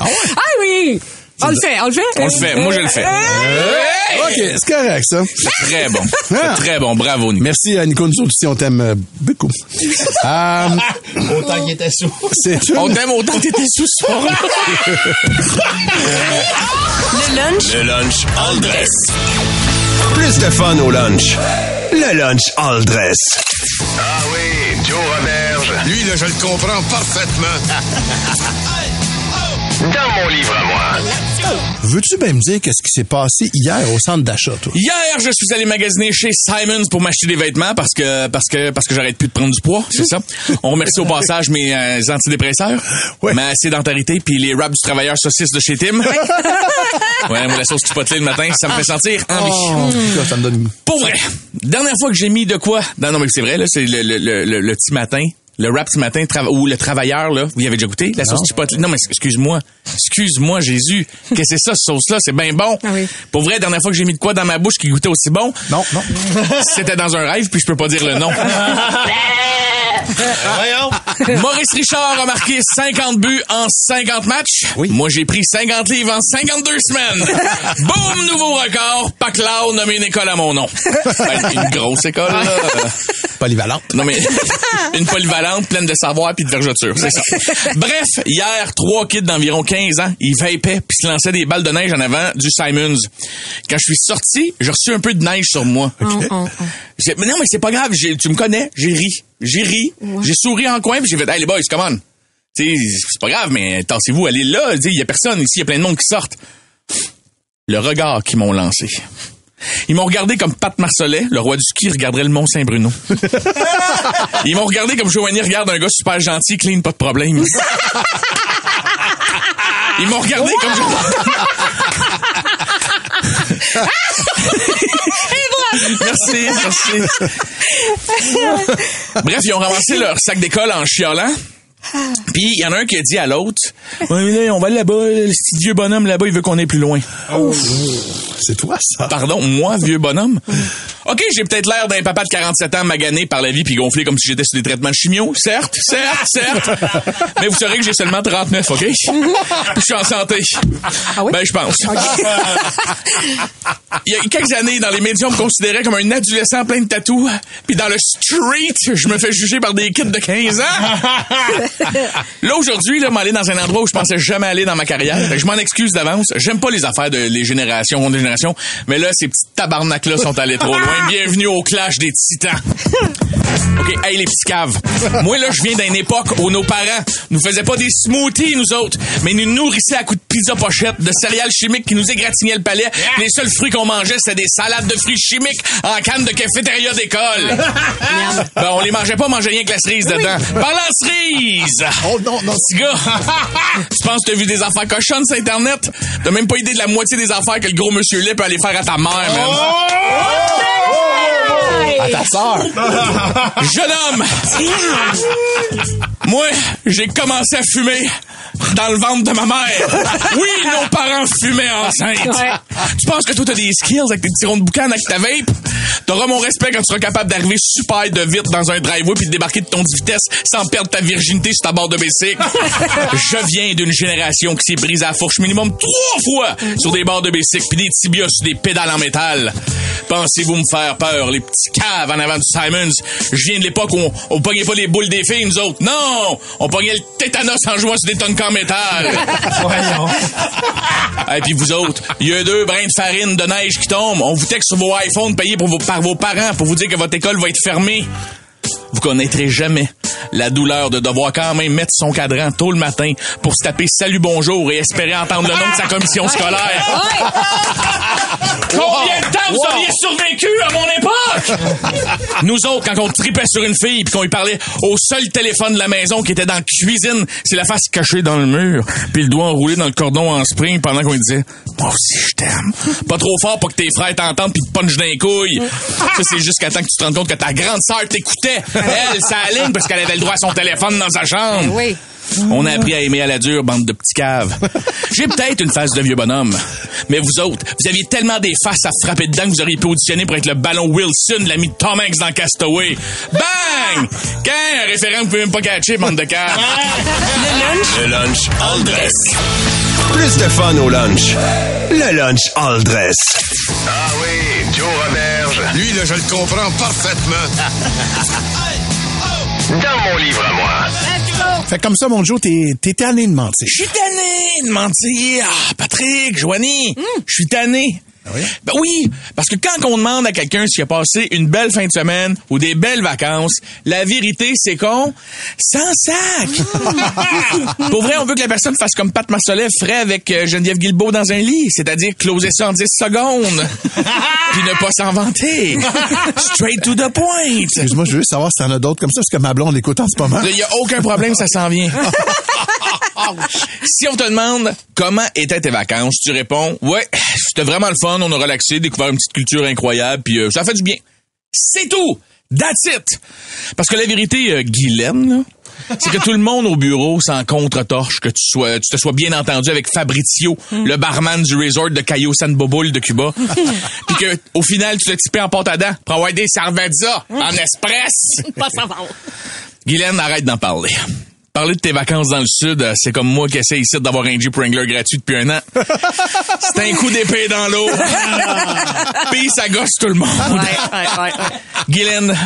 Ah ouais? ah oui, on le fait, on le fait? On le fait. Moi, je le fais. OK, c'est correct, ça. Très bon. Ah. C'est très bon. Bravo, Nico. Merci à Nico, nous autres aussi, on t'aime euh, beaucoup. Euh, Autant qu'il était sous. c'est On t'aime autant que t'étais sous. Le lunch Le lunch all dress. Plus de fun au lunch. Le lunch all dress. Ah oui, Joe Roberge. Lui, là, je le comprends parfaitement. Dans mon livre à moi. Veux-tu bien me dire qu'est-ce qui s'est passé hier au centre d'achat, toi? Hier, je suis allé magasiner chez Simons pour m'acheter des vêtements parce que parce que parce que j'arrête plus de prendre du poids, c'est ça. On remercie au passage mes euh, antidépresseurs, Ouais. ma sédentarité puis les wraps du travailleur saucisse de chez Tim. ouais, moi la sauce chipotle le matin, ça me fait sentir en vie. Oh, ça, ça me donne... Pour vrai, dernière fois que j'ai mis de quoi? Non, non, mais c'est vrai, là, c'est le, le, le, le- le petit matin. Le rap ce matin, ou le travailleur, là, vous y avez déjà goûté? La sauce chipotle. Non, mais excuse-moi. Excuse-moi, Jésus. Qu'est-ce que c'est ça, cette sauce-là? C'est bien bon. Ah oui. Pour vrai, la dernière fois que j'ai mis de quoi dans ma bouche qui goûtait aussi bon, Non, non. c'était dans un rêve, puis je peux pas dire le nom. Voyons. Maurice Richard a marqué 50 buts en 50 matchs. Oui. Moi, j'ai pris 50 livres en 52 semaines. Boum, nouveau record. Paclao nommé une école à mon nom. Ben, une grosse école, là. Polyvalente. Non, mais une polyvalente pleine de savoir puis de vergeture, c'est ça. Bref, hier, trois kids d'environ 15 ans, ils vapaient puis se lançaient des balles de neige en avant du Simons. Quand je suis sorti, j'ai reçu un peu de neige sur moi. Oh, oh, oh. Mais non, mais c'est pas grave, j'ai- tu me connais, j'ai ri. J'ai ri, j'ai souri en coin puis j'ai fait, hey les boys, come on. C'est pas grave, mais tassez-vous, allez là, il y a personne ici, il y a plein de monde qui sortent. Le regard qu'ils m'ont lancé. Ils m'ont regardé comme Pat Marcelet, le roi du ski, regarderait le Mont Saint-Bruno. Ils m'ont regardé comme Joanie regarde un gars super gentil, clean, pas de problème. Ils m'ont regardé comme Merci, merci. Bref, ils ont ramassé leur sac d'école en chiolant. Puis il y en a un qui a dit à l'autre Ouais, mais là, on va aller là-bas, le petit vieux bonhomme là-bas, il veut qu'on aille plus loin. C'est toi, ça. Pardon, moi, vieux bonhomme? OK, j'ai peut-être l'air d'un papa de 47 ans magané par la vie puis gonflé comme si j'étais sur des traitements de chimio. Certes, certes, certes. Mais vous saurez que j'ai seulement 39, OK? Je suis en santé. Ben, je pense. Il y a quelques années, dans les médias, on me considérait comme un adolescent plein de tatous. Puis dans le street, je me fais juger par des kids de 15 ans. Là, aujourd'hui, là, m'aller dans un endroit où je pensais jamais aller dans ma carrière. Je m'en excuse d'avance. J'aime pas les affaires de les générations, des générations. Mais là, ces petits tabarnak-là sont allés trop loin. Bienvenue au clash des titans. OK, hey les petits caves. Moi là, je viens d'une époque où nos parents nous faisaient pas des smoothies nous autres, mais nous nourrissaient à coups de pizza pochette, de céréales chimiques qui nous égratignaient le palais. Les seuls fruits qu'on mangeait, c'était des salades de fruits chimiques en canne de cafétéria d'école. ben, on les mangeait pas, on mangeait rien que la cerise dedans. Parlant de cerise! Oh non, non. Petit gars, tu penses que t'as vu des affaires cochonnes sur Internet? T'as même pas idée de la moitié des affaires que le gros monsieur lait peut aller faire à ta mère, man. À ta sœur. Jeune homme! Moi, j'ai commencé à fumer dans le ventre de ma mère. Oui, nos parents fumaient enceintes. Tu penses que toi, t'as des skills avec tes petits ronds de boucan avec ta vape? T'auras mon respect quand tu seras capable d'arriver super de vite dans un driveway puis de débarquer de ton 10 vitesses sans perdre ta virginité sur ta barre de bicycle. Je viens d'une génération qui s'est brisée à la fourche minimum trois fois sur des barres de bicycle puis des tibias sur des pédales en métal. Pensez-vous me faire peur, les petits caves en avant du Simons? Je viens de l'époque où on, on pognait pas les boules des filles, nous autres. Non! On pognait le tétanos en jouant sur des tonnes en métal. Voyons. Et puis vous autres, il y a deux brins de farine de neige qui tombent. On vous texte sur vos iPhones payés pour vos, par vos parents pour vous dire que votre école va être fermée. Vous connaîtrez jamais la douleur de devoir quand même mettre son cadran tôt le matin pour se taper salut bonjour et espérer entendre le nom de sa commission scolaire. Combien de temps vous auriez survécu à mon époque? Nous autres, quand on tripait sur une fille puis qu'on lui parlait au seul téléphone de la maison qui était dans la cuisine, c'est la face cachée dans le mur, puis le doigt enroulé dans le cordon en spring pendant qu'on lui disait Moi aussi, je t'aime. Pas trop fort pour que tes frères t'entendent puis te punchent dans les couilles. Ça, c'est jusqu'à temps que tu te rendes compte que ta grande sœur t'écoutait. Elle, ça aligne parce qu'elle avait le droit à son téléphone dans sa chambre. Oui. On a appris à aimer à la dure, bande de petits caves. J'ai peut-être une face de vieux bonhomme, mais vous autres, vous aviez tellement des faces à frapper dedans que vous auriez pu auditionner pour être le ballon Wilson, l'ami de Tom Hanks dans Castaway. Bang! Quand un référent, vous pouvez même pas catcher, bande de caves. Le lunch? All dress. Plus de fun au lunch. Le lunch all dress. Ah oui, Joe Roberge. Lui, là, je le comprends parfaitement. Dans mon livre à moi. Fait comme ça, mon Joe, t'es, t'es tanné de mentir. Je suis tanné de mentir. Ah, Patrick, Joanie, je suis tanné. Ben oui, parce que quand on demande à quelqu'un s'il a passé une belle fin de semaine ou des belles vacances, la vérité, c'est qu'on s'en sac. Pour vrai, on veut que la personne fasse comme Pat Marcelet ferait avec euh, Geneviève Guilbeault dans un lit, c'est-à-dire closer ça en 10 secondes, puis ne pas s'en vanter. Straight to the point. Excuse-moi, je veux juste savoir si t'en as d'autres comme ça, parce que ma blonde l'écoute en ce moment. Il n'y a aucun problème, ça s'en vient. si on te demande comment étaient tes vacances, tu réponds Ouais, c'était vraiment le fun, on a relaxé, découvert une petite culture incroyable, puis euh, ça a fait du bien. C'est tout! That's it! Parce que la vérité, euh, Guylaine, là, c'est que tout le monde au bureau s'en contre-torche que tu sois, tu te sois bien entendu avec Fabrizio, le barman du resort de Cayo San Boboul de Cuba. Puis que, au final, tu l'as typé en pâte à dents pour avoir des cervezza en espresse. Pas savoir. Guylaine, arrête d'en parler. Parler de tes vacances dans le sud, euh, c'est comme moi qui essaie ici d'avoir un Jeep Wrangler gratuit depuis un an. C'est un coup d'épée dans l'eau. Puis ça gosse tout le monde. Ouais, ouais, ouais, ouais. Guylaine,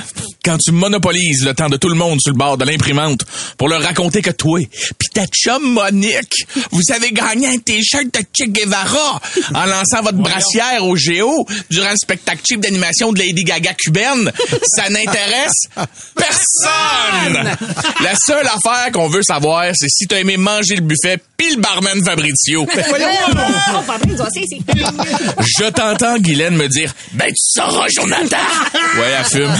quand tu monopolises le temps de tout le monde sur le bord de l'imprimante pour leur raconter que toi puis ta chum Monique, vous avez gagné un t-shirt de Che Guevara en lançant votre brassière au Géo durant le spectacle cheap d'animation de Lady Gaga cubaine, ça n'intéresse personne. La seule affaire qu'on veut savoir, c'est si t'as aimé manger le buffet pis le barman Fabrizio. Oh, sait, c'est- Je t'entends, Guylaine, me dire Ben, tu sauras, Jonathan! Ouais, elle fume.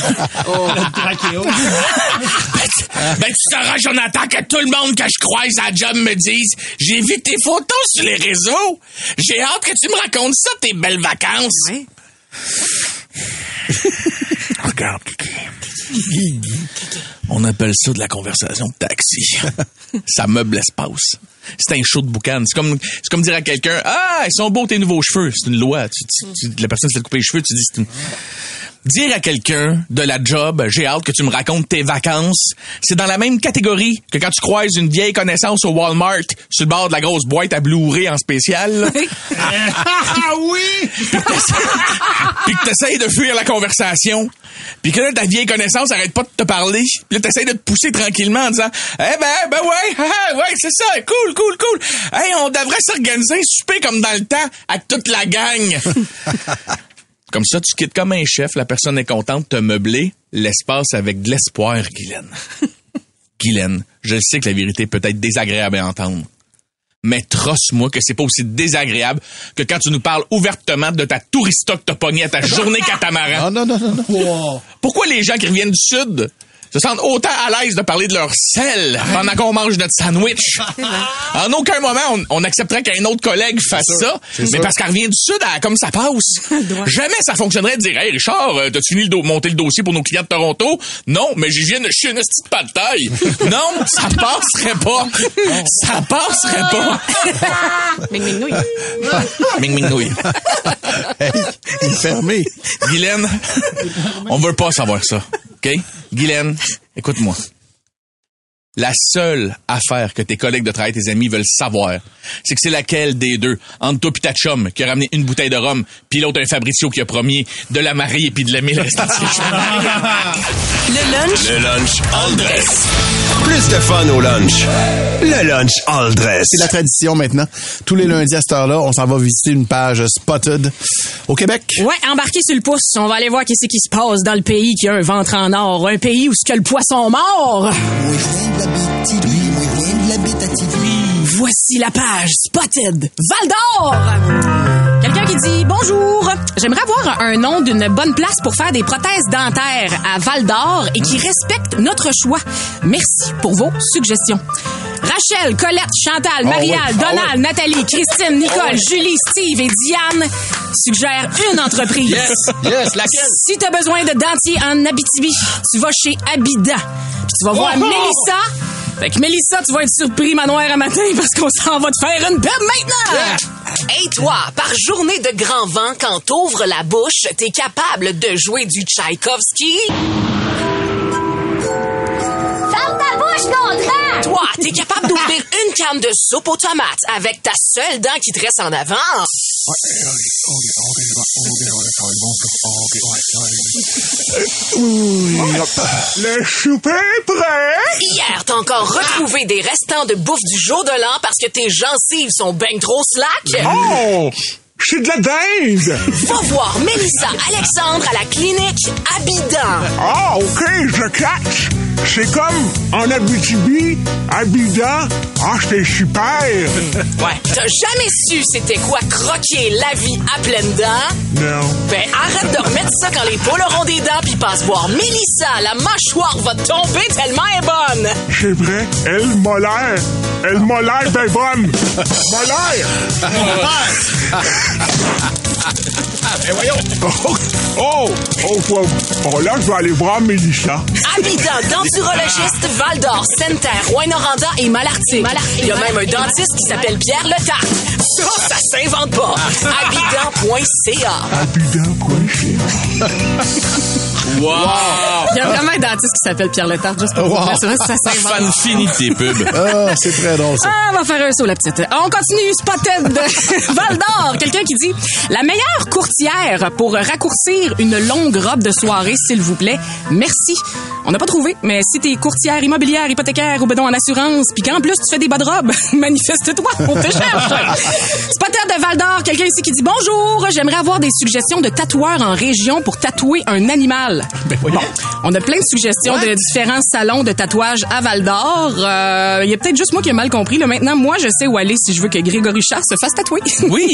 Ben, tu, ben, tu sauras, Jonathan, que tout le monde que je croise à la job me dise J'ai vu tes photos sur les réseaux. J'ai hâte que tu me racontes ça, tes belles vacances. Regarde, Kiki. On appelle ça de la conversation de taxi. ça meuble l'espace. C'est un show de boucan. C'est comme, c'est comme dire à quelqu'un, ah, ils sont beaux tes nouveaux cheveux. C'est une loi. Tu, tu- tu- la personne s'est coupé les cheveux, tu dis, c'est une... Dire à quelqu'un de la job, j'ai hâte que tu me racontes tes vacances, c'est dans la même catégorie que quand tu croises une vieille connaissance au Walmart sur le bord de la grosse boîte à Blu-ray en spécial. Ah oui! puis que t'essayes de fuir la conversation, puis que là, ta vieille connaissance arrête pas de te parler, puis là, t'essayes de te pousser tranquillement en disant « Eh ben, ben ouais, ah, ouais, c'est ça, cool, cool, cool. Hey, on devrait s'organiser un souper comme dans le temps avec toute la gang. » Comme ça, tu quittes comme un chef, la personne est contente de te meubler l'espace avec de l'espoir, Guylaine. Guylaine, je sais que la vérité peut être désagréable à entendre. Mais trosse-moi que c'est pas aussi désagréable que quand tu nous parles ouvertement de ta tourista que t'as à ta journée catamaran. Non, non, non, non, non. Pourquoi les gens qui reviennent du Sud se sentent autant à l'aise de parler de leur sel pendant qu'on mange notre sandwich? En aucun moment, on, on accepterait qu'un autre collègue fasse ça, mais parce qu'elle revient du Sud, elle- comme ça passe. Jamais ça fonctionnerait de dire, hey Richard, euh, t'as-tu fini de monter le dossier pour nos clients de Toronto? Non, mais j'y viens de chier une petite pas de taille. non, ça passerait pas. Ça passerait pas. Ming, ming, nouille. Ming, ming, nouille. Hey, il est fermé. Guylaine, on veut pas savoir ça. OK? Guylaine, écoute-moi. La seule affaire que tes collègues de travail, tes amis veulent savoir, c'est que c'est laquelle des deux, entre toi pis ta chum, qui a ramené une bouteille de rhum, puis l'autre un Fabricio qui a promis de la marier puis de l'aimer le restant de ses jours. Le lunch Le lunch all dress. Plus de fun au lunch. Le lunch all dress. C'est la tradition maintenant. Tous les lundis à cette heure-là, on s'en va visiter une page Spotted au Québec. Ouais, embarqué sur le pouce. On va aller voir qu'est-ce qui se passe dans le pays qui a un ventre en or. Un pays où ce que le poisson mort. Voici la page Spotted Val d'Or. Quelqu'un qui dit bonjour. J'aimerais avoir un nom d'une bonne place pour faire des prothèses dentaires à Val d'Or et qui respecte notre choix. Merci pour vos suggestions. Rachel, Colette, Chantal, Marielle, ah Donald, Nathalie, Christine, Nicole, Julie, Steve et Diane suggèrent une entreprise. Yes, yes, laquelle? Si t'as besoin de dentier en Abitibi, tu vas chez Abida. Puis tu vas voir Oh! Mélissa. Fait que Mélissa, tu vas être surpris manoir à matin parce qu'on s'en va te faire une pub maintenant. Hey toi, par journée de grand vent, quand t'ouvres la bouche, t'es capable de jouer du Tchaïkovski? Toi, t'es capable d'ouvrir une canne de soupe aux tomates avec ta seule dent qui te reste en avant? Le souper est prêt! Hier, t'as encore retrouvé des restants de bouffe du jour de l'an parce que tes gencives sont ben trop slack? Oh! C'est de la dinde! Va voir Mélissa Alexandre à la clinique Abidan. Ah, OK, je catch! C'est comme en Abitibi, Abida. Ah, c'est super! Ouais. T'as jamais su c'était quoi croquer la vie à pleines dents? Non. Ben, arrête de remettre ça quand les poules auront des dents puis passe voir Mélissa. La mâchoire va tomber tellement elle est bonne. C'est vrai, elle m'a l'air. Elle m'a l'air ben bonne. M'a l'air. Eh, voyons. Oh, oh, oh, oh, là, je vais aller voir Mélissa. Habitant, denturologiste, Val d'Or, Sainte-Terre, Rouen-Noranda et Malartic. Il y a même un dentiste qui s'appelle Pierre Letarte. Ça, ça s'invente pas. Habitant.ca. Wow! Il y a vraiment un dentiste qui s'appelle Pierre Letard, juste pour vous Wow. dire. C'est vrai que ça tes pubs. Ah, c'est très drôle, ça. Ah, on va faire un saut, la petite. On continue, Spotted de Val d'Or. Quelqu'un qui dit La meilleure courtière pour raccourcir une longue robe de soirée, s'il vous plaît. Merci. On n'a pas trouvé, mais si t'es courtière immobilière, hypothécaire ou bedon en assurance, puis qu'en plus tu fais des bas de robe, manifeste-toi, on te cherche. Spotted de Val d'Or, quelqu'un ici qui dit Bonjour, j'aimerais avoir des suggestions de tatoueurs en région pour tatouer un animal. Bon, on a plein de suggestions de différents salons de tatouage à Val d'Or. Euh, Il y a peut-être juste moi qui ai mal compris. Là. Maintenant, moi, je sais où aller si je veux que Grégory Charles se fasse tatouer. Oui.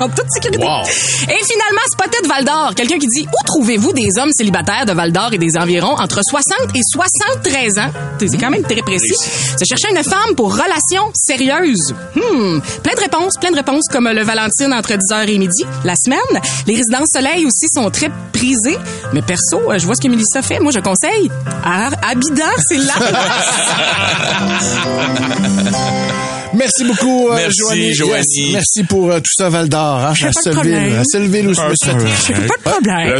en toute sécurité. Wow. Et finalement, Spotted Val d'Or. Quelqu'un qui dit Où trouvez-vous des hommes célibataires de Val d'Or et des environs entre 60 et 73 ans? C'est quand même très précis. Se chercher une femme pour relation sérieuse. Hmm. Plein de réponses, plein de réponses comme le Valentine entre 10h et midi la semaine. Les résidences soleil aussi sont très prisées. Mais perso, je vois ce que Mélissa fait. Moi, je conseille à Abidan, c'est là. Merci beaucoup, euh, Merci, Joanie. Joanie. Yes, merci pour euh, tout ça, Val d'Or. Hein, à. À où je me suis fait. J'ai pas de problème.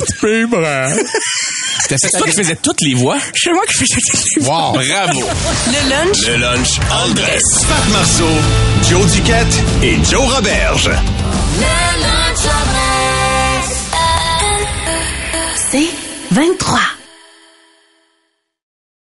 C'est toi qui faisais toutes les voix? C'est moi qui fais ça. Wow. Bravo! Le lunch Le lunch Andress. Pat Marceau, Joe Duquette et Joe Roberge. Le lunch Andrés. c'est 23.